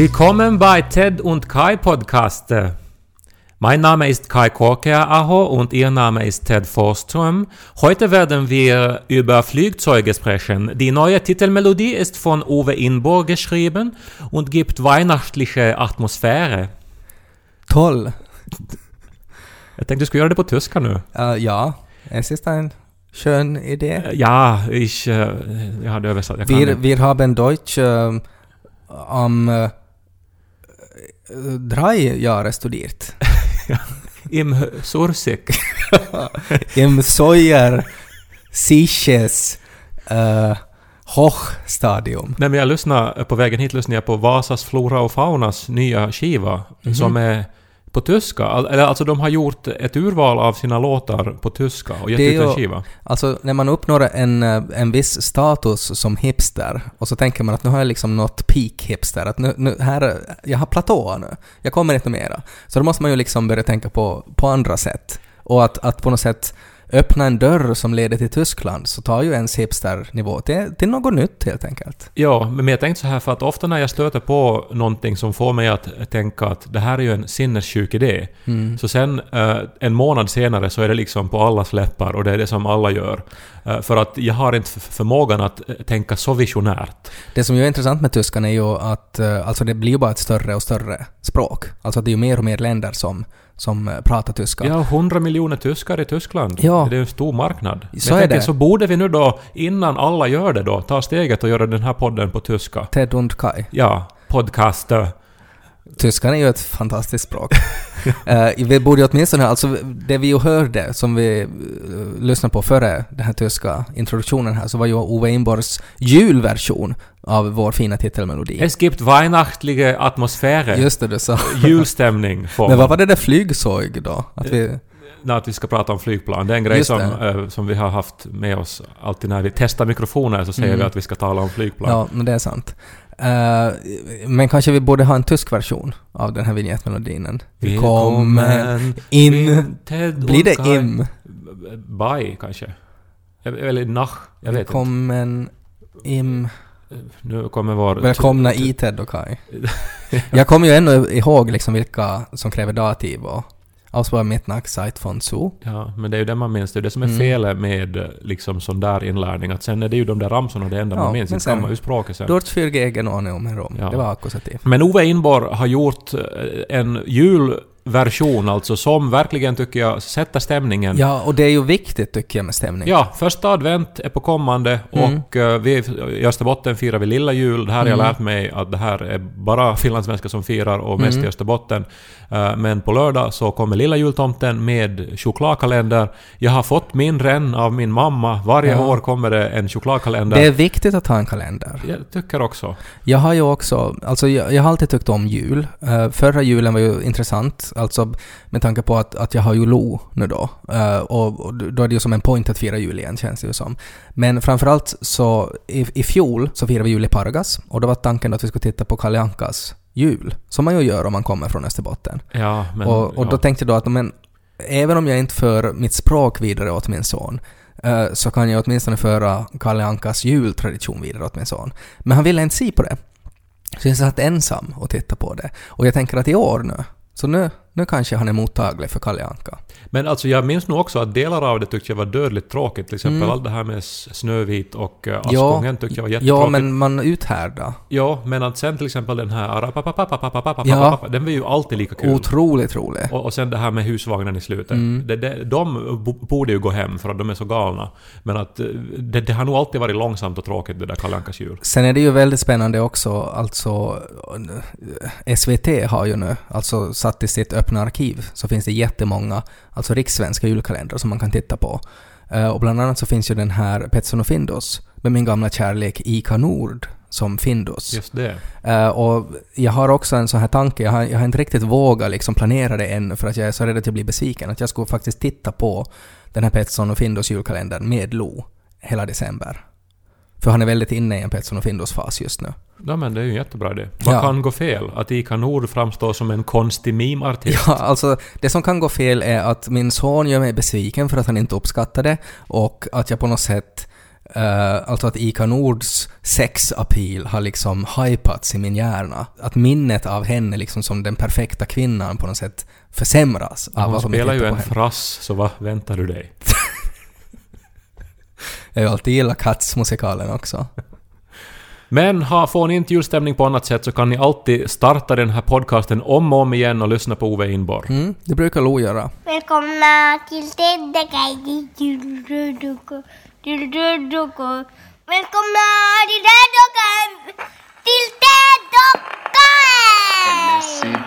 Willkommen bei Ted und Kai Podcast. Mein Name ist Kai Korkeaho und Ihr Name ist Ted Forström. Heute werden wir über Flugzeuge sprechen. Die neue Titelmelodie ist von Ove Inborg geschrieben und gibt weihnachtliche Atmosphäre. Toll. Jag tänkte du skulle göra det på tyska nu. Äh, ja, es ist eine schöne Idee. Ja, ich, äh, översatt. Jag kan Wir, wir haben Deutsch ähm, am äh, drei Jahre studiert. Im Sursik. Im Sawyer Sisches äh, Hochstadium. Nej, men jag lyssnade, på vägen hit lyssnade jag på Vasas Flora och Faunas nya skiva som är på tyska. Eller alltså de har gjort ett urval av sina låtar på tyska och gett ut en skiva. Alltså när man uppnår en, äh, en viss status som hipster och så tänker man att nu har jag liksom nått peak hipster, att nu, nu här, jag har platå nu, jag kommer inte mera. Så då måste man ju liksom börja tänka på, på andra sätt. Och att, att på något sätt öppna en dörr som leder till Tyskland så tar ju ens hipsternivå till, till något nytt helt enkelt. Ja, men jag tänkte så här för att ofta när jag stöter på någonting som får mig att tänka att det här är ju en sinnessjuk idé. Mm. Så sen eh, en månad senare så är det liksom på allas läppar och det är det som alla gör. Eh, för att jag har inte förmågan att eh, tänka så visionärt. Det som ju är intressant med tyskan är ju att alltså det blir ju bara ett större och större språk. Alltså det är ju mer och mer länder som, som eh, pratar tyska. Vi har 100 miljoner tyskar i Tyskland. Ja. Det är en stor marknad. Men Så jag tänker, det. så borde vi nu då, innan alla gör det då, ta steget och göra den här podden på tyska. Ted und Kai. Ja, podcast. Tyskan är ju ett fantastiskt språk. Eh, vi borde åtminstone, alltså det vi ju hörde som vi uh, lyssnade på före den här tyska introduktionen här så var ju Ove Inborgs julversion av vår fina titelmelodi. Es gibt weihnachtliche Atmosphäre. Just det, du sa. Julstämning Men vad var det där flygsåg då? Att vi, Nej, att vi ska prata om flygplan. Det är en grej som, eh, som vi har haft med oss alltid när vi testar mikrofoner så säger Mm. vi att vi ska tala om flygplan. ja, men det är sant. Eh, men kanske vi borde ha en tysk version av den här vignettmelodin. Välkommen in. Blir det im? Bye, kanske. Eller nach. Jag vet inte. Välkommen im. Nu kommer vår... Välkomna i Ted och Kai. Jag kommer ju ännu ihåg liksom vilka som kräver dativ och Ausbau mitt Nack Zeit von Zoo. Ja, men det är ju det man minns. Det är det som är Mm. felet med liksom sån där inlärning. Att sen är det ju de där ramsorna det enda Ja, man minns. Inte kan man ju språket sen. Dort um herum. Ja. Det var akkusativ. Men Ove Inborg har gjort eh, en julversion alltså som verkligen tycker jag sätter stämningen. Ja, och det är ju viktigt tycker jag med stämning. Ja, första advent är på kommande Mm. och eh, vi i Österbotten firar vi lilla jul. Det här har jag Mm. lärt mig att det här är bara finlandssvenskar som firar och mest Mm. i Österbotten. Eh, Men på lördag så kommer lilla jultomten med chokladkalender. Jag har fått min ren av min mamma. Varje Ja. år kommer det en chokladkalender. Det är viktigt att ha en kalender. Jag tycker också. Jag har ju också, alltså jag, jag har alltid tyckt om jul. Eh, förra julen var ju intressant, alltså med tanke på att, att jag har ju Lo nu då. Eh, och, och då är det ju som en point att fira jul igen känns det ju som. Men framförallt så i, i fjol så firade vi jul i Pargas och då var tanken att vi skulle titta på Kalle Ankas jul, som man ju gör om man kommer från Österbotten. Ja, men... och och ja. då tänkte jag då att men, även om jag inte för mitt språk vidare åt min son eh, så kan jag åtminstone föra Kalle Ankas jultradition vidare åt min son. Men han ville inte se på det. Så jag satt ensam och tittade på det. Och jag tänker att i år nu, så nu, nu kanske han är mottaglig för Kalle Anka. Men alltså jag minns nog också att delar av det tyckte jag var dödligt tråkigt. Till exempel mm. allt det här med Snövit och eh, Askungen ja, tyckte jag var jättetråkigt. Ja, men man uthärdar. Ja, men att sen till exempel den här ja. den var ju alltid lika kul. Otroligt rolig. Och, och sen det här med husvagnen i slutet. Mm. Det, det, de borde ju gå hem för att de är så galna. Men att eh, det, det har nog alltid varit långsamt och tråkigt det där Kalle Ankas djur. Sen är det ju väldigt spännande också, alltså eh, SVT har ju nu alltså satt i sitt öppna arkiv, så finns det jättemånga, alltså rikssvenska julkalendrar som man kan titta på. Eh, och bland annat så finns ju den här Petson och Findus med min gamla kärlek Ika Nord som Findus. Just det. Eh, och jag har också en sån här tanke, jag har, jag har inte riktigt vågat liksom planera det än för att jag är så rädd att jag blir besviken, att jag skulle faktiskt titta på den här Petson och Findus julkalendern med Lo hela december. För han är väldigt inne i en Petson och Findus-fas just nu. Ja men det är ju en jättebra idé. Vad Ja. kan gå fel? Att Ika Nord framstår som en konstig meme-artist? Ja, alltså det som kan gå fel är att min son gör mig besviken för att han inte uppskattar det och att jag på något sätt Uh, alltså att Ika Nords sexappeal har liksom hypats i min hjärna. Att minnet av henne liksom som den perfekta kvinnan på något sätt försämras av Hon spelar ju en frass, så vad väntar du dig? Jag har ju alltid gillat Cats-musikalen också. Men ha, får ni inte julstämning på annat sätt så kan ni alltid starta den här podcasten om och om igen och lyssna på Ove Inborg. Mm, det brukar Lo göra. Välkomna till. Julrödoko. Välkomna till Teddakai!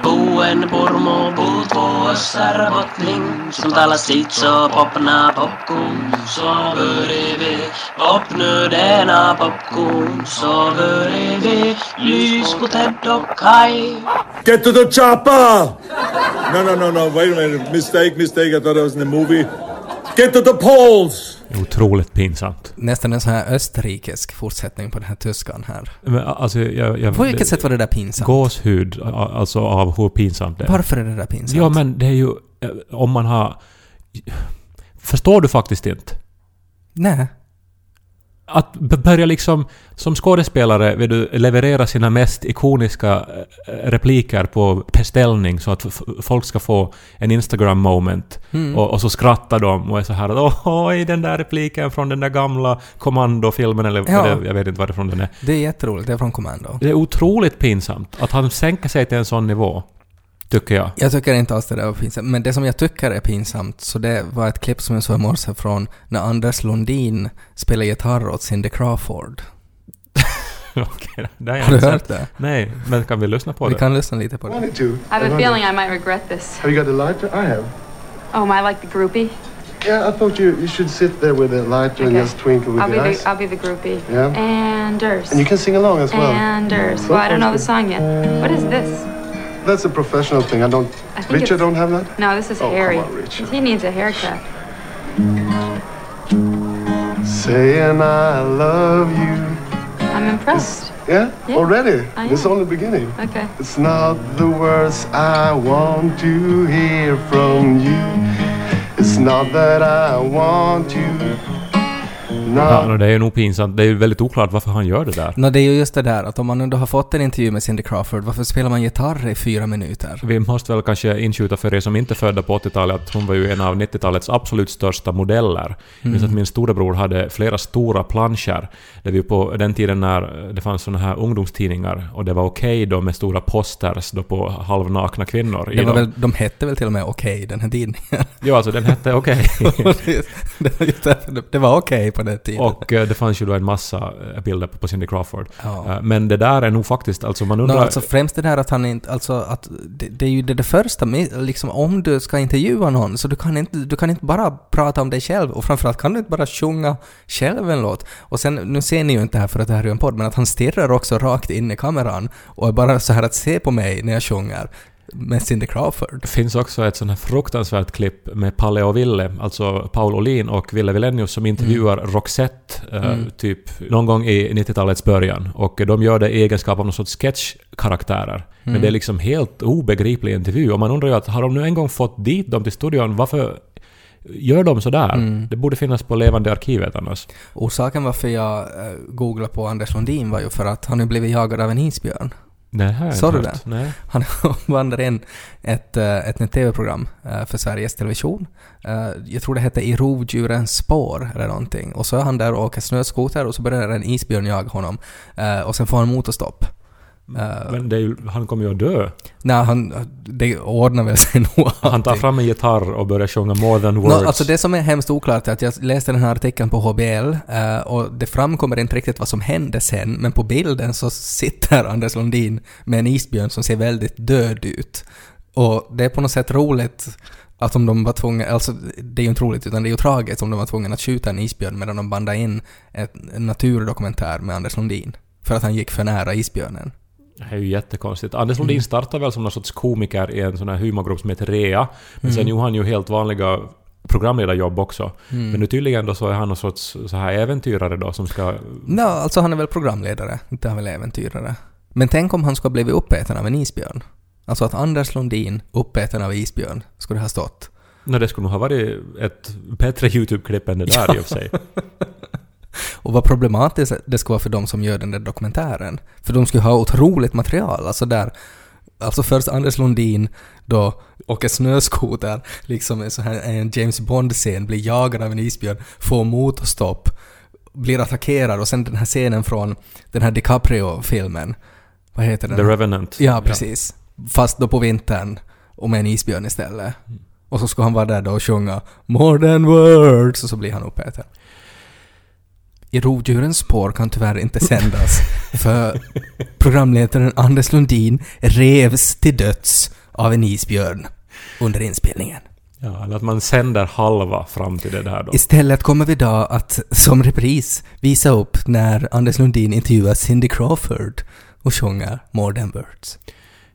Boen purmo puut vuossar bottning Sultala sitso popna popkun Sover vi popnödena popkun Sover vi lys på Ted och Kai Get to the chopper! No, no, no, no. Wait a minute. Mistake, mistake. I thought I was in the movie. Get to the poles! Det Otroligt pinsamt. Nästan en sån här österrikisk fortsättning på den här tyskan här. Men, alltså, jag, jag, På vilket sätt var det där pinsamt? Gåshud, alltså av hur pinsamt det är. Varför är det där pinsamt? Ja, men det är ju... eh, Om man har... Förstår du faktiskt inte? Nej. Att börja liksom som skådespelare vill du leverera sina mest ikoniska eh, repliker på beställning så att folk ska få en Instagram-moment Mm. och, och så skrattar de och är så här att oj, den där repliken från den där gamla kommandofilmen eller Ja. det, jag vet inte varifrån den är. Det är jätteroligt, det är från Commando. Det är otroligt pinsamt att han sänker sig till en sån nivå, tycker jag. Jag tycker inte alls det där var pinsamt, men det som jag tycker är pinsamt, så det var ett klipp som jag såg i morse från när Anders Lundin spelar gitarr åt Cindy Crawford. Okej, det har jag Har du inte hört sett. det? Nej, men kan vi lyssna på Vi det? kan lyssna lite på det. wanted to. I have a wanted- feeling I might regret this. Have you got the lighter? I have. Oh, am I like the groupie? Yeah, I thought you, you should sit there with the lighter and Okay. just twinkle with I'll be the the eyes. I'll be the groupie. Yeah. Anders. And you can sing along as well. Anders. Well, I don't know the song yet. What is this? That's a professional thing. I don't. I think Richard don't have that. No, this is Oh, come on, Richard. He needs a haircut. Saying I love you. I'm impressed. Yeah, Yeah, already. I It's am. only beginning. Okay. It's not the words I want to hear from you. It's not that I want you. Ja, no, det är nog pinsamt. Det är ju väldigt oklart varför han gör det där. Nå, det är ju just det där att om man ändå har fått en intervju med Cindy Crawford, varför spelar man gitarr i fyra minuter? Vi måste väl kanske inskjuta för er som inte är födda på 80-talet att hon var ju en av 90-talets absolut största modeller. Jag minns att min storebror hade flera stora planscher. Det var ju på den tiden när det fanns såna här ungdomstidningar och det var okej då med stora posters då på halvnakna kvinnor Det, var väl, de hette väl till och med Okej, den här tidningen. Jo, alltså den hette Okej. det, var just därför det, det var okej på den tiden. och eh, det fanns ju då en massa eh, bilder på Cindy Crawford. Ja. Eh, Men det där är nog faktiskt, alltså man undrar... alltså främst det där att han inte, alltså att det, det är ju det, det första liksom om du ska intervjua någon så du kan inte, du kan inte bara prata om dig själv och framförallt kan du inte bara sjunga själv en låt. Och sen, nu ser ni ju inte det här för att det här är en podd, men att han stirrar också rakt in i kameran och är bara så här att se på mig när jag sjunger med Cindy Crawford. Det finns också ett sånt här fruktansvärt klipp med Palle och Ville, alltså Paul Olin och Ville Vilenius som intervjuar Roxette eh, typ någon gång i 90-talets början. Och de gör det i egenskap av någon sorts sketchkaraktärer. Men det är liksom helt obegriplig intervju. Och man undrar ju att har de nu en gång fått dit dem till studion, varför gör de sådär? Det borde finnas på levande arkivet annars. Orsaken varför jag äh, googlade på Anders Lundin var ju för att han nu blivit jagad av en isbjörn. Nej, Sa du det? Nej. Han vandrar in ett, eh, ett nytt TV-program eh, för Sveriges Television. Eh, Jag tror det hette I rovdjurens spår eller någonting. Och så är han där och åker snöskoter och så börjar en isbjörn jaga honom. Och sen får han motorstopp. Men ju, han kommer ju att dö. Nej, han, det ordnar väl sig nog Han tar allting. fram en gitarr och börjar sjunga More than words. alltså det som är hemskt oklart är att jag läste den här artikeln på HBL eh, och det framkommer inte riktigt vad som hände sen, men på bilden så sitter Anders Lundin med en isbjörn som ser väldigt död ut. Och det är på något sätt roligt att om de var tvungna, alltså det är ju inte roligt utan det är ju tragiskt om de var tvungna att skjuta en isbjörn medan de bandade in ett, en naturdokumentär med Anders Lundin. För att han gick för nära isbjörnen. Det här är ju jättekonstigt. Anders Lundin startade väl som någon sorts komiker i en sån här humorgrupp som heter Rea. Men sen gjorde han ju helt vanliga programledarjobb också. Men nu tydligen då så är han någon sorts så här äventyrare då som ska... Nå, alltså han är väl programledare, inte han väl äventyrare. Men tänk om han skulle ha blivit uppäten av en isbjörn. Alltså att Anders Lundin, uppäten av isbjörn, skulle ha stått. Nå, det skulle nog ha varit ett bättre YouTube-klipp än det där i och för sig. Och vad problematiskt det ska vara för de som gör den där dokumentären. För de skulle ha otroligt material, alltså där Alltså först Anders Lundin då åker snöskoter, liksom en sån här en James Bond-scen, blir jagad av en isbjörn, får motorstopp, blir attackerad och sen den här scenen från den här DiCaprio-filmen. Vad heter den? The Revenant. Ja, precis. Fast då på vintern och med en isbjörn istället. Och så ska han vara där då och sjunga “More than words” och så blir han uppäten. I rovdjurens spår kan tyvärr inte sändas för programledaren Anders Lundin revs till döds av en isbjörn under inspelningen. Ja, eller att man sänder halva fram till det där då. Istället kommer vi idag att som repris visa upp när Anders Lundin intervjuar Cindy Crawford och sjunger “More than words”.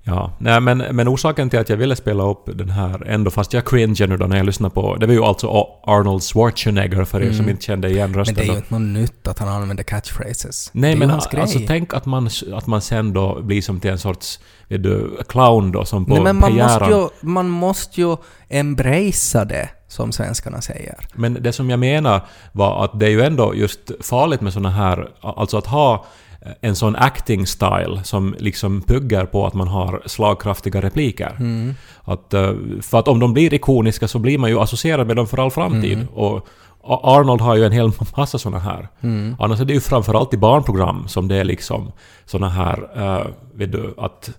Ja, nej, men, men orsaken till att jag ville spela upp den här ändå, fast jag cringe nu då när jag lyssnar på... Det var ju alltså Arnold Schwarzenegger för er som inte kände igen rösten. Mm. Men det är ju inte något nytt att han använder catchphrases. Nej, men hans grej. alltså tänk att man, att man sen då blir som till en sorts vet du, clown då som på Nej, men man måste, ju, man måste ju embracea det, som svenskarna säger. Men det som jag menar var att det är ju ändå just farligt med såna här, alltså att ha en sån acting style som liksom puggar på att man har slagkraftiga repliker. Mm. Att, eh, för att om de blir ikoniska så blir man ju associerad med dem för all framtid. Mm. Och Arnold har ju en hel massa såna här. Mm. Annars är det ju framförallt i barnprogram som det är liksom såna här, uh, vet du, att...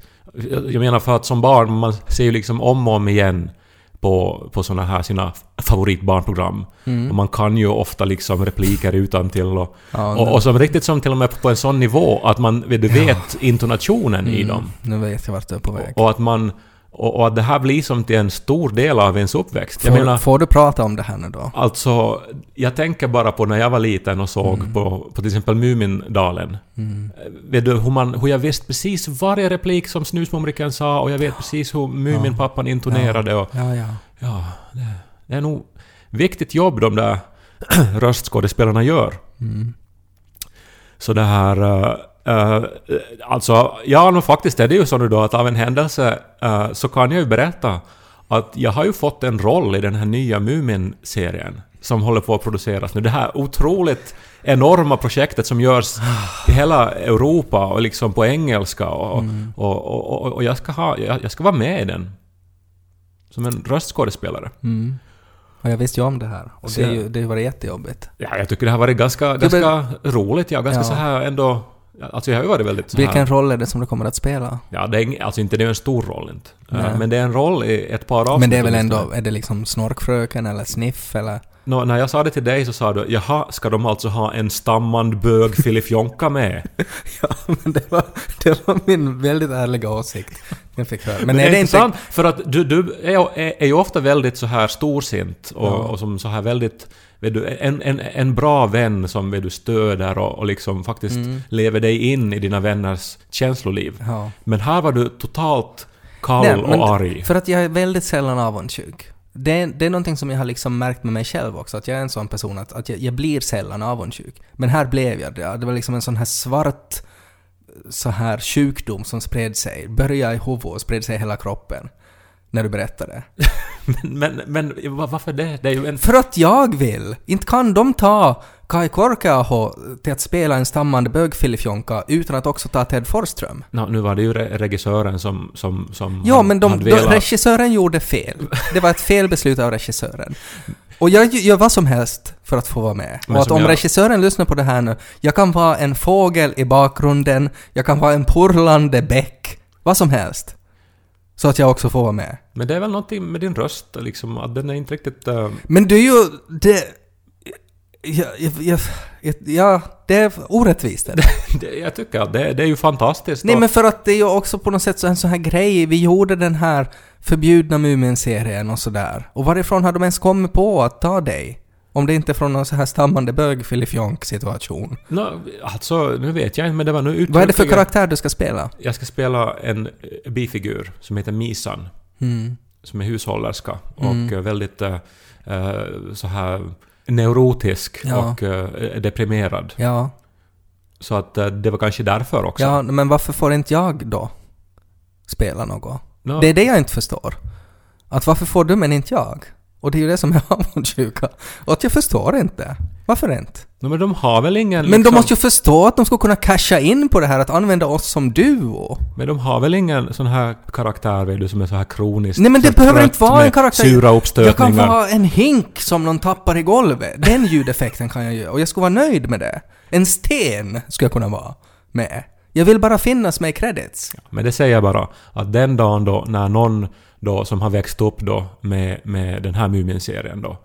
Jag menar för att som barn, man ser ju liksom om och om igen på, på såna här sina favoritbarnprogram. Och man kan ju ofta liksom repliker utan till och, Ja, och, och som riktigt som till och med på en sån nivå att man vet, du vet intonationen i dem. Nu vet jag vart du är på väg. Och att man... Och, att det här blir som till en stor del av ens uppväxt. Jag Får, menar, får du prata om det här nu då? alltså... Jag tänker bara på när jag var liten och såg Mm. på, på till exempel Mumindalen. Vet du hur, man, hur jag visste precis varje replik som Snusmumriken sa och jag vet precis hur Muminpappan intonerade och... Ja, ja. Ja, det, det är nog viktigt jobb de där röstskådespelarna gör. Så det här... eh, alltså, ja, nu faktiskt är det ju så nu då att av en händelse eh, så kan jag ju berätta att jag har ju fått en roll i den här nya Mumin-serien som håller på att produceras nu. Det här otroligt enorma projektet som görs i hela Europa och liksom på engelska och, och, och, och, och jag, ska ha, jag, jag ska vara med i den. Som en röstskådespelare. Och jag visste ju om det här. Och Så det, är ju, det har varit jättejobbigt. Ja, jag tycker det har varit ganska, men- ganska roligt. Ja, ganska Ja. så här ändå... Alltså jag har ju varit väldigt här... Vilken roll är det som du kommer att spela? Ja, det är alltså inte det är en stor roll inte. Eh, Nej. Men det är en roll i ett par avsnitt. Men det är väl ändå, är det liksom Snorkfröken eller Sniff eller? Nå, när jag sa det till dig så sa du jaha, ska de alltså ha en stammande bög filifjonka med? ja, men det var, det var min väldigt ärliga åsikt. Jag fick höra. Men, Men, är det det är inte... intressant, för att du, du är, är, är ju ofta väldigt så här storsint och, och som så här väldigt... Vet du, en, en, en bra vän som vet du, stöder och, och liksom faktiskt lever dig in i dina vänners känsloliv. Mm. Ja. Men här var du totalt kall Nej, och arg. För att jag är väldigt sällan avundsjuk. Det är, det är någonting som jag har liksom märkt med mig själv också, att jag är en sån person att, att jag, jag blir sällan avundsjuk. Men här blev jag det. Det var liksom en sån här svart så här sjukdom som spred sig, började i huvudet och spred sig i hela kroppen. När du berättade. Men, men, men va- varför det? Det är ju en... För att jag vill! Inte kan de ta Kai Korkeaho till att spela en stammande bögfilifjonka utan att också ta Ted Forsström. Nå, nu var det ju re- regissören som... som, som Ja, han- men de, de, regissören gjorde fel. Det var ett felbeslut av regissören. Och jag gör vad som helst för att få vara med. Men och att om jag- regissören lyssnar på det här nu, jag kan vara en fågel i bakgrunden, jag kan vara en purlande bäck, vad som helst. Så att jag också får vara med. Men det är väl någonting med din röst, liksom, att den är inte riktigt... eh, Men du är ju... Det... Ja, jag, jag, ja, det är orättvist. Är det. det, jag tycker att det, det är ju fantastiskt. Nej men för att det är ju också på något sätt så en sån här grej, vi gjorde den här förbjudna Mumin-serien och sådär. Och varifrån har de ens kommit på att ta dig? Om det inte är från någon så här stammande bög-filifjonk-situation. Nå, alltså, nu vet jag inte, men det var nu uttryckligen... Vad är det för karaktär du ska spela? Jag ska spela en eh, bifigur som heter Misan. Mm. Som är hushållerska och eh, väldigt eh, så här neurotisk Ja. och eh, deprimerad. Ja. Så att eh, det var kanske därför också. ja, men varför får inte jag då spela något? Nå, Det är det jag inte förstår. Att varför får du men inte jag? Och det är ju det som är avundsjuka. Och att jag förstår inte. Varför inte? No, men de har väl ingen... Men de liksom- måste ju förstå att de ska kunna casha in på det här att använda oss som duo. Men de har väl ingen sån här karaktär, vet du, som är så här kroniskt Nej men det behöver inte vara en karaktär. sura Jag kan ha en hink som någon tappar i golvet. Den ljudeffekten kan jag göra och jag skulle vara nöjd med det. En sten skulle jag kunna vara med. Jag vill bara finnas med i credits. Men det säger jag bara att den dagen då när någon då som har växt upp då med, med den här Mumin-serien då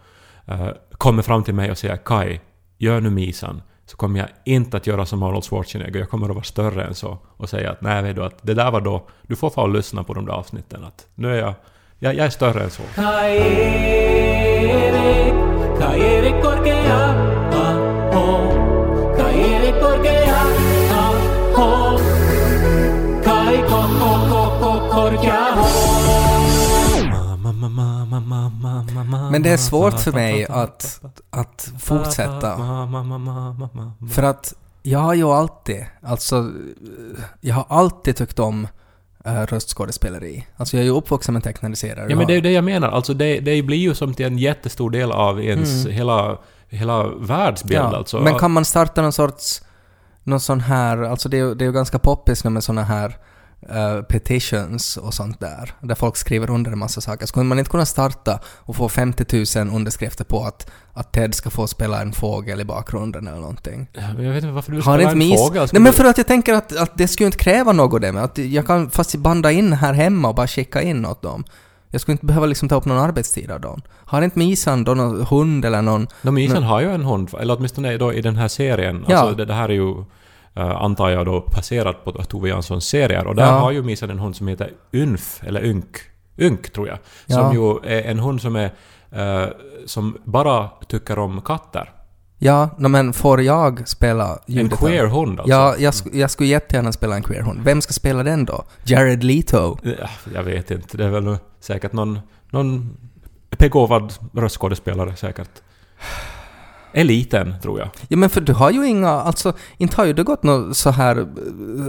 eh, kommer fram till mig och säger Kai, gör nu misan. Så kommer jag inte att göra som Arnold Schwarzenegger, jag kommer att vara större än så och säga att nej vet du att det där var då, du får fan lyssna på de där avsnitten att nu är jag, jag, jag är större än så. Men det är svårt för mig att, att fortsätta. För att jag har ju alltid, alltså, jag har alltid tyckt om uh, röstskådespeleri. Alltså jag är ju uppvuxen med tecknade Ja men det är ju det jag menar, alltså det, det blir ju som till en jättestor del av ens hela, hela världsbild alltså. Men kan man starta någon sorts, någon sån här, alltså det är, ju- det är ju ganska poppis nu med såna här eh, petitions och sånt där, där folk skriver under en massa saker. Skulle man inte kunna starta och få 50 000 underskrifter på att, att Ted ska få spela en fågel i bakgrunden eller någonting? Jag vet inte varför du Har spelar inte en mis... fågel. Nej men för att jag tänker att, att det skulle inte kräva något det med. Att jag kan fast banda in här hemma och bara skicka in åt dem. Jag skulle inte behöva liksom ta upp någon arbetstid av dem. Har inte Misan då någon hund eller någon... De Isen har ju en hund, eller åtminstone då i den här serien. Ja. Alltså det, det här är ju, antar jag då, baserat på Tove Janssons serier. Och där Ja. har ju Misen en hund som heter Ynf, eller Ynk. Ynk, tror jag. Ja. Som ju är en hund som är... eh, som bara tycker om katter. Ja, no, men får jag spela En ljudet av- queer hund alltså. Ja, jag, sk- jag skulle jättegärna spela en queer hund. Vem ska spela den då? Jared Leto? Eh, Jag vet inte, det är väl säkert någon, någon begåvad röstskådespelare säkert. Eliten, tror jag. Ja men för du har ju inga, alltså inte har ju du gått någon så här eh,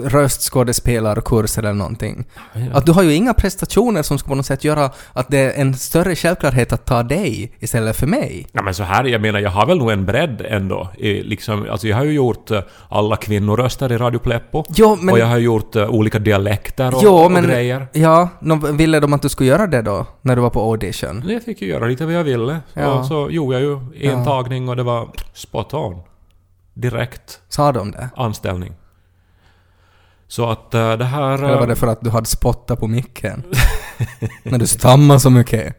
röstskådespelarkurs eller någonting. Att du har ju inga prestationer som ska på något sätt göra att det är en större självklarhet att ta dig istället för mig. Ja men så här, jag menar jag har väl nog en bredd ändå. I, liksom, alltså jag har ju gjort eh, alla kvinnoröster i Radio Pleppo. Jo, men- Och jag har gjort eh, olika dialekter och, Jo, och men... grejer. Ja, no, ville de att du skulle göra det då? När du var på audition? Jag fick ju göra lite vad jag ville. Ja. Och så gjorde jag ju en Ja. tagning och det var spot on. Direkt Sa de det? anställning. Så att eh, det här... Eller var eh, det för att du hade spottat på micken? När du stammar så mycket?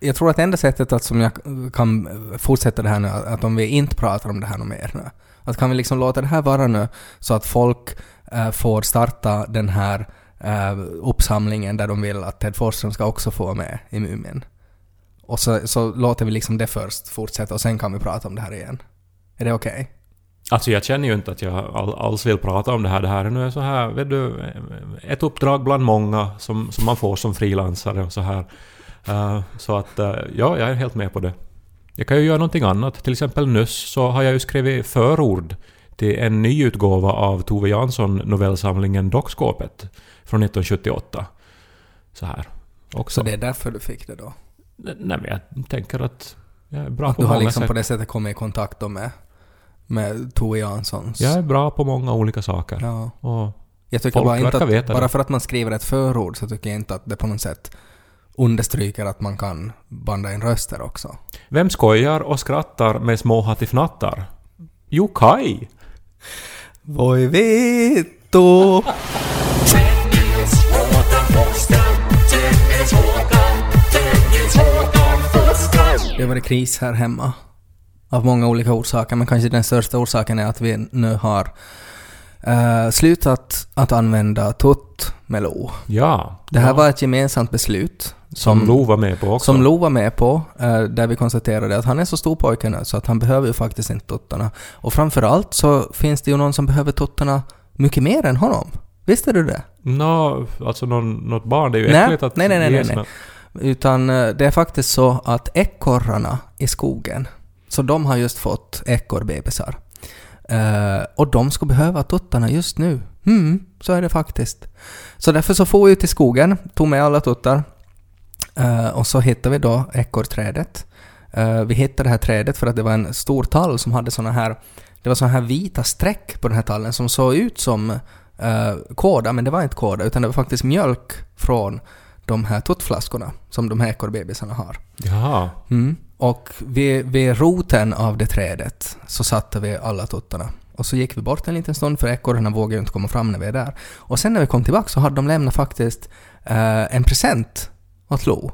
Jag tror att enda sättet att som jag kan fortsätta det här nu, att om vi inte pratar om det här något mer nu. Att kan vi liksom låta det här vara nu så att folk eh, får starta den här eh, uppsamlingen där de vill att Ted Forsström ska också få med i Mumin. Och så, så låter vi liksom det först fortsätta och sen kan vi prata om det här igen. Är det okej? Alltså jag känner ju inte att jag all, alls vill prata om det här. Det här är nu så här, vet du, ett uppdrag bland många som, som man får som frilansare och så här. Eh, så att, eh, ja, jag är helt med på det. Jag kan ju göra någonting annat. Till exempel nyss så har jag ju skrivit förord till en ny utgåva av Tove Jansson novellsamlingen Dockskåpet från 1978. Så här. Också. Så det är därför du fick det då? Nej men jag tänker att jag är bra Att på du har liksom sätt. på det sättet kommit i kontakt med, med Tove Janssons... Jag är bra på många olika saker. Ja. Och Jag tycker bara inte att, bara det. för att man skriver ett förord så tycker jag inte att det på något sätt understryker att man kan banda in röster också. Vem skojar och skrattar med små hattifnattar? Jo, Kai! Voi vittu! Det har varit kris här hemma. Av många olika orsaker, men kanske den största orsaken är att vi nu har eh, slutat att använda tutt med Lo. Ja. Det här ja. var ett gemensamt beslut Som Lo var med på också. Som Lo var med på, eh, där vi konstaterade att han är så stor pojke nu så att han behöver ju faktiskt inte tuttarna. Och framförallt så finns det ju någon som behöver tuttarna mycket mer än honom. Visste du det? Nå, alltså någon, något barn, det är ju Nej, äckligt att nej, nej, nej, nej, såna- utan eh, det är faktiskt så att ekorrarna i skogen, så de har just fått ekorrbebisar. Uh, och de skulle behöva tuttarna just nu. Mm, så är det faktiskt. Så därför så får vi ut i skogen, tog med alla tuttar. Uh, och så hittade vi då ekorrträdet. Uh, vi hittade det här trädet för att det var en stor tall som hade såna här, det var såna här vita streck på den här tallen som såg ut som uh, kåda, men det var inte kåda utan det var faktiskt mjölk från de här tuttflaskorna som de här ekorrbebisarna har. Jaha. Mm. Och vid, vid roten av det trädet så satte vi alla tuttarna. Och så gick vi bort en liten stund för ekorrarna vågade ju inte komma fram när vi är där. Och sen när vi kom tillbaka så hade de lämnat faktiskt eh, en present åt Lo.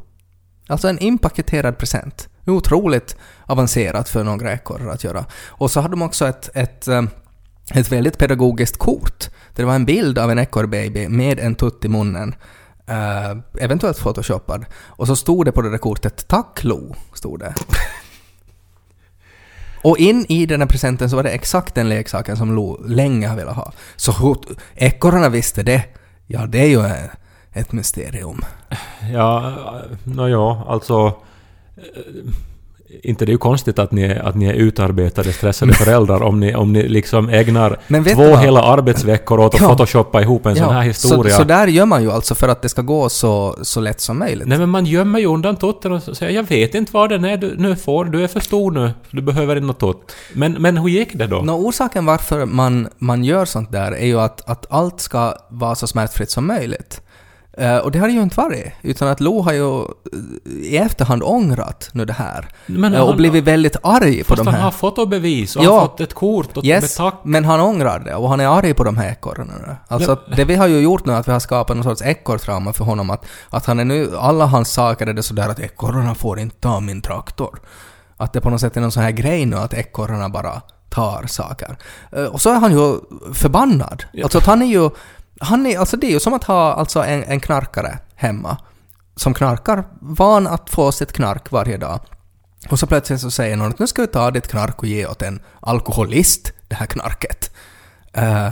Alltså en inpaketerad present. Otroligt avancerat för några ekorrar att göra. Och så hade de också ett, ett, eh, ett väldigt pedagogiskt kort. Där det var en bild av en ekorrbaby med en tutt i munnen. Uh, eventuellt photoshoppad. Och så stod det på det där kortet ”Tack Lo”. Stod det. Och in i den här presenten så var det exakt den leksaken som Lo länge har velat ha. Så hur ekorrarna visste det, ja det är ju eh, ett mysterium. Ja, eh, nåja, alltså... Inte det är ju konstigt att ni, är- att ni är utarbetade, stressade föräldrar om ni, om ni liksom ägnar två hela arbetsveckor åt att Ja. photoshoppa ihop en sån här historia. Så, så där gör man ju alltså för att det ska gå så, så lätt som möjligt. Nej men man gömmer ju undan tutten och säger jag vet inte vad den är du nu får, du är för stor nu, du behöver inte något tutt. Men, men hur gick det då? Nå, orsaken varför man, man gör sånt där är ju att, att allt ska vara så smärtfritt som möjligt. Eh, och det har det ju inte varit, utan att Lo har ju eh, i efterhand ångrat nu det här. Men Eh, och han- blivit väldigt arg på Fast de han här. har fotobevis och Ja. han har fått ett kort och Yes, tack. men han ångrar det och han är arg på de här ekorrarna nu. Alltså att det vi har ju gjort nu är att vi har skapat någon sorts ekorrtrauma för honom att, att han är nu, alla hans saker är det sådär att ekorrarna får inte ta min traktor. Att det på något sätt är någon sån här grej nu att ekorrarna bara tar saker. Och så är han ju förbannad. Alltså att han är ju, han är, alltså det är ju som att ha alltså en, en knarkare hemma. Som knarkar, van att få sitt knark varje dag. Och så plötsligt så säger någon att nu ska vi ta ditt knark och ge åt en alkoholist det här knarket. Eh,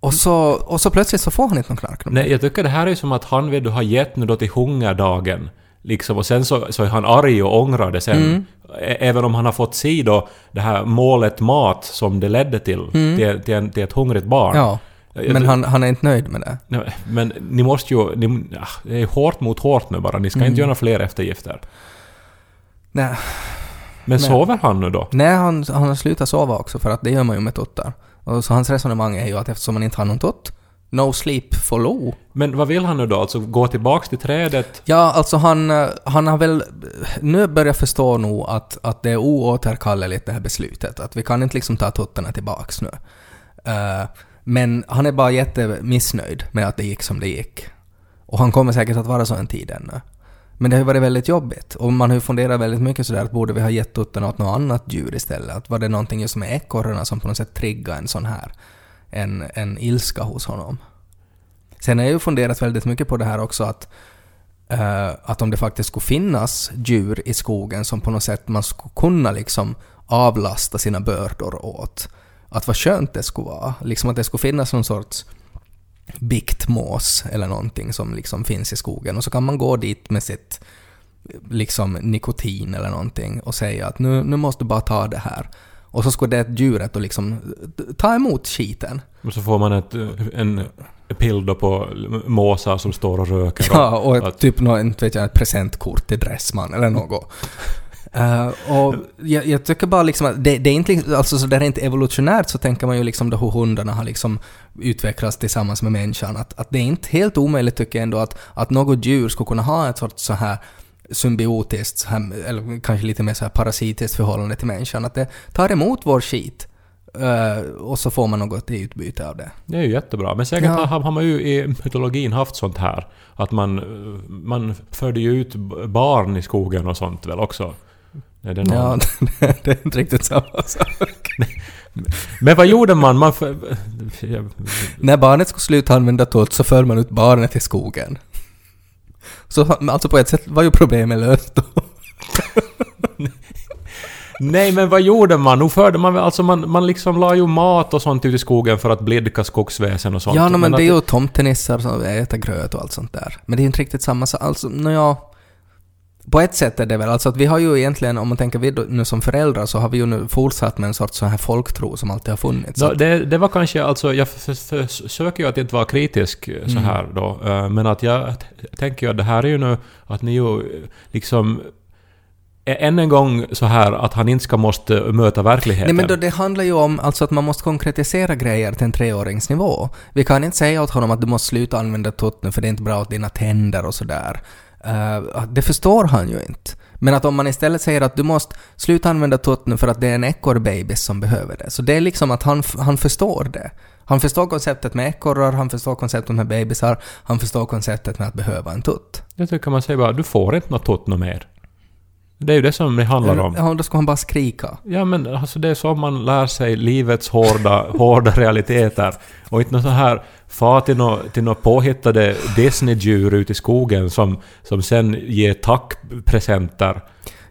och, så, och så plötsligt så får han inte någon knark. Nej, jag tycker det här är som att han vet du har gett nu då till hungerdagen. Liksom, och sen så, så är han arg och ångrar det sen. Mm. Även om han har fått se då det här målet mat som det ledde till, till, till, en, till ett hungrigt barn. Mm. Ja, Jag- men han, han är inte nöjd med det. Nej, Men ni måste ju... Ni, ja, det är hårt mot hårt nu bara. Ni ska Mm. inte göra fler eftergifter. Nej, Men Nej. sover han nu då? Nej han, han har slutat sova också för att det gör man ju med tuttar. Och så hans resonemang är ju att eftersom man inte har någon tutt, no sleep for low. Men vad vill han nu då? Alltså gå tillbaks till trädet? Ja, alltså han, han har väl nu börjat förstå nog att, att det är oåterkalleligt det här beslutet. Att vi kan inte liksom ta tuttarna tillbaks nu. Eh, men han är bara jättemissnöjd med att det gick som det gick. Och han kommer säkert att vara så en tid ännu. Men det har ju varit väldigt jobbigt. Och man har ju funderat väldigt mycket sådär att borde vi ha gett tuttarna åt något annat djur istället? Att var det någonting just med ekorrarna som på något sätt triggade en sån här, en, en ilska hos honom? Sen har jag ju funderat väldigt mycket på det här också att, Uh, att om det faktiskt skulle finnas djur i skogen som på något sätt man skulle kunna liksom avlasta sina bördor åt. Att vad skönt det skulle vara. Liksom att det skulle finnas någon sorts biktmås eller någonting som liksom finns i skogen och så kan man gå dit med sitt liksom nikotin eller någonting och säga att nu, nu måste du bara ta det här. Och så skulle det djuret då liksom ta emot skiten. Och så får man ett, en då på måsar som står och röker. Ja, och ett, att- typ något, vet jag, ett presentkort till Dressman eller något. Eh, och jag, jag tycker bara liksom att det, det är inte, liksom- alltså så där rent evolutionärt så tänker man ju liksom då hur hundarna har liksom utvecklats tillsammans med människan. Att, att det är inte helt omöjligt tycker jag ändå att, att något djur skulle kunna ha ett sorts så här symbiotiskt, så här, eller kanske lite mer så här parasitiskt förhållande till människan. Att det tar emot vår skit eh, och så får man något i utbyte av det. Det är ju jättebra. Men säkert Ja. har, har man ju i mytologin haft sånt här. Att man, man förde ju ut barn i skogen och sånt väl också. Är det någon? Ja, det är inte riktigt samma sak. Men vad gjorde man? man för, När barnet skulle sluta använda tutt så för man ut barnet i skogen. Så alltså på ett sätt var ju problemet löst då. Nej men vad gjorde man? Nog förde man alltså man, man liksom la ju mat och sånt ut i skogen för att blidka skogsväsen och sånt. Ja, no, men att det är ju tomtenissar som äter gröt och allt sånt där. Men det är inte riktigt samma sak. Alltså, nåja... På ett sätt är det väl, alltså att vi har ju egentligen, om man tänker vi då, nu som föräldrar, så har vi ju nu fortsatt med en sorts sån här folktro som alltid har funnits. Att- det, det var kanske, alltså jag för- för- försöker ju att inte vara kritisk eh, så Mm. här då, eh, men att jag tänker ju att det här är ju nu att ni ju eh, liksom än en gång så här att han inte ska måste möta verkligheten. Nej men då, det handlar ju om alltså att man måste konkretisera grejer till en treåringsnivå. Vi kan inte säga åt honom att du måste sluta använda tutt nu för det är inte bra åt dina tänder och sådär. Uh, det förstår han ju inte. Men att om man istället säger att du måste sluta använda tutt nu för att det är en ekorrbebis som behöver det. Så det är liksom att han, han förstår det. Han förstår konceptet med ekorrar, han förstår konceptet med bebisar, han förstår konceptet med att behöva en tutt. Jag tycker man säger bara du får inte något tutt något mer. Det är ju det som det handlar om. Ja, då ska han bara skrika. Ja men alltså det är så man lär sig livets hårda, hårda realiteter. Och inte något så här far till några till nå påhittade Disney-djur ute i skogen som, som sen ger tackpresenter.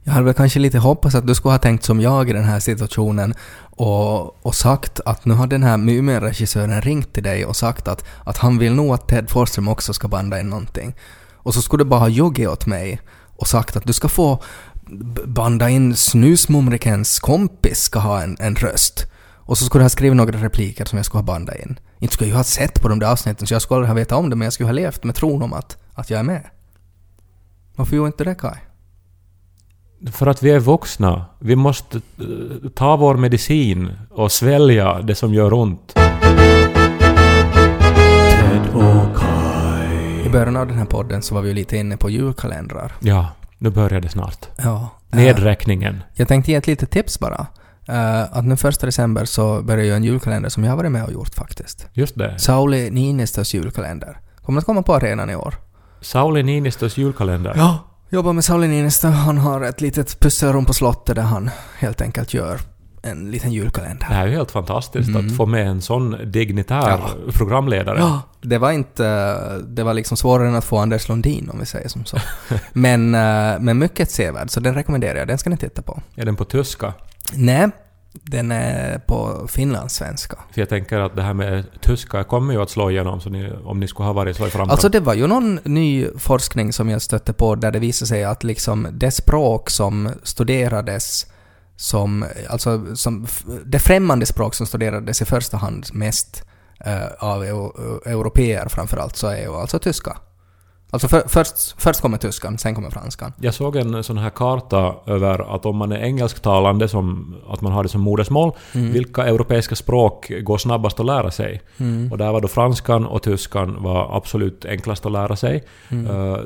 Jag hade väl kanske lite hoppats att du skulle ha tänkt som jag i den här situationen och, och sagt att nu har den här Mumin-regissören ringt till dig och sagt att, att han vill nog att Ted Forsström också ska banda in någonting. Och så skulle du bara ha ljugit åt mig och sagt att du ska få banda in Snusmumrikens kompis ska ha en, en röst. Och så skulle du ha skrivit några repliker som jag skulle ha bandat in. Inte skulle jag ha sett på de där avsnitten så jag skulle aldrig ha vetat om det men jag skulle ha levt med tron om att, att jag är med. Varför gjorde inte det Kai? För att vi är vuxna. Vi måste eh, ta vår medicin och svälja det som gör ont. I början av den här podden så var vi ju lite inne på julkalendrar. Ja, nu börjar det snart. Ja. eh, Nedräkningen. Jag tänkte ge ett litet tips bara. Eh, att nu första december så börjar jag en julkalender som jag har varit med och gjort faktiskt. Just det. Sauli Niinistös julkalender. Kommer att komma på arenan i år. Sauli Niinistös julkalender. Ja. Jobbar med Sauli Niinistö. Han har ett litet pusselrum på slottet där han helt enkelt gör en liten julkalender. Det här är ju helt fantastiskt att få med en sån dignitär programledare. Ja, det var inte... Det var liksom svårare än att få Anders Lundin om vi säger som så. men, eh, men mycket sevärd, så den rekommenderar jag. Den ska ni titta på. Är den på tyska? Nej, den är på finlandssvenska. För jag tänker att det här med tyska kommer ju att slå igenom så ni, om ni skulle ha varit så i framkant. Alltså det var ju någon ny forskning som jag stötte på där det visade sig att liksom det språk som studerades som, alltså som, det främmande språk som studerades i första hand mest eh, av eu, europeer framförallt så är ju alltså tyska. Alltså för, först, först kommer tyskan, sen kommer franskan. Jag såg en sån här karta över att om man är engelsktalande, som, att man har det som modersmål, vilka europeiska språk går snabbast att lära sig? Och där var då franskan och tyskan var absolut enklast att lära sig. Eh,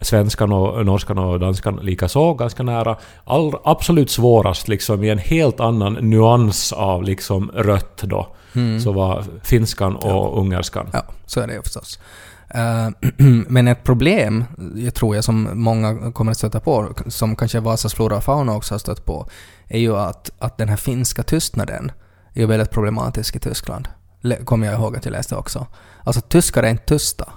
svenskan och norskan och danskan likaså, ganska nära. All, absolut svårast liksom i en helt annan nyans av liksom rött då, så var finskan och ungerskan. Ja, så är det ju förstås. Eh, Men ett problem, jag tror jag som många kommer att stöta på, som kanske Vasas flora och fauna också har stött på, är ju att, att den här finska tystnaden är väldigt problematisk i Tyskland. Kommer jag ihåg att jag läste också. Alltså tyskar är inte tysta.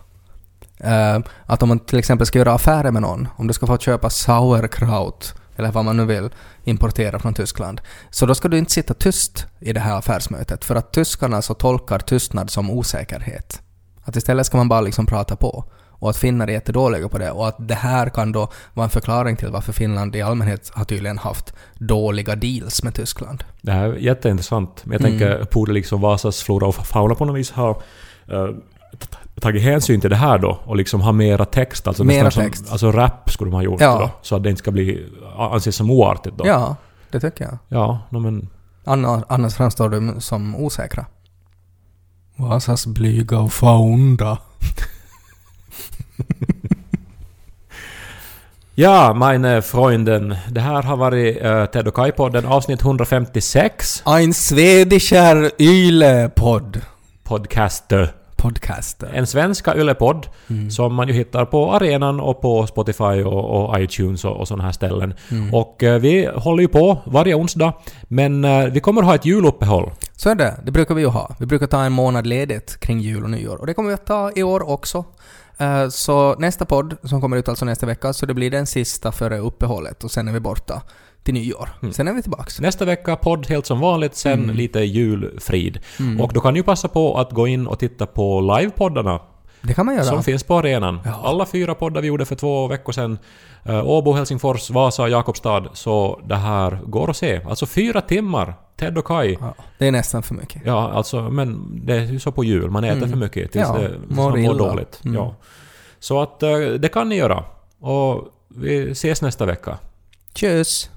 Eh, att om man till exempel ska göra affärer med någon, om du ska få köpa sauerkraut, eller vad man nu vill importera från Tyskland, så då ska du inte sitta tyst i det här affärsmötet, för att tyskarna så tolkar tystnad som osäkerhet. Att istället ska man bara liksom prata på. Och att finnar är jättedåliga på det. Och att det här kan då vara en förklaring till varför Finland i allmänhet har tydligen haft dåliga deals med Tyskland. Det här är jätteintressant. Men jag tänker, borde liksom Vasas flora och fauna på något vis ha eh, tagit hänsyn till det här då och liksom ha mera text? Alltså Mera text. Som, alltså rap skulle de ha gjort Ja. då. Så att det inte ska bli anses som oartigt då. Ja, det tycker jag. Ja, no, men... Annars, annars framstår de som osäkra. Vasas blyga och faunda. Ja, meine Freunden. Det här har varit uh, Ted och Kai-podden avsnitt 156. Ein Schwedischer Yle-podd. Podcaster. Podcaster. En svenska yllepodd som man ju hittar på arenan och på Spotify och, och iTunes och, och sådana här ställen. Och eh, vi håller ju på varje onsdag, men eh, vi kommer ha ett juluppehåll. Så är det. Det brukar vi ju ha. Vi brukar ta en månad ledigt kring jul och nyår. Och det kommer vi att ta i år också. Eh, Så nästa podd, som kommer ut alltså nästa vecka, så det blir den sista före uppehållet och sen är vi borta till nyår. Sen är vi tillbaks. Nästa vecka podd helt som vanligt, sen lite julfrid. Och då kan ni passa på att gå in och titta på livepoddarna Det kan man göra. som finns på arenan. Alla fyra poddar vi gjorde för två veckor sedan. eh, Åbo, Helsingfors, Vasa, Jakobstad. Så det här går att se. Alltså fyra timmar. Ted och Kai. Ja, det är nästan för mycket. Ja, alltså, men det är ju så på jul. Man äter för mycket tills Ja, det mår man mår illa. dåligt. Mm. Ja. Så att eh, det kan ni göra. Och vi ses nästa vecka. Tschüss!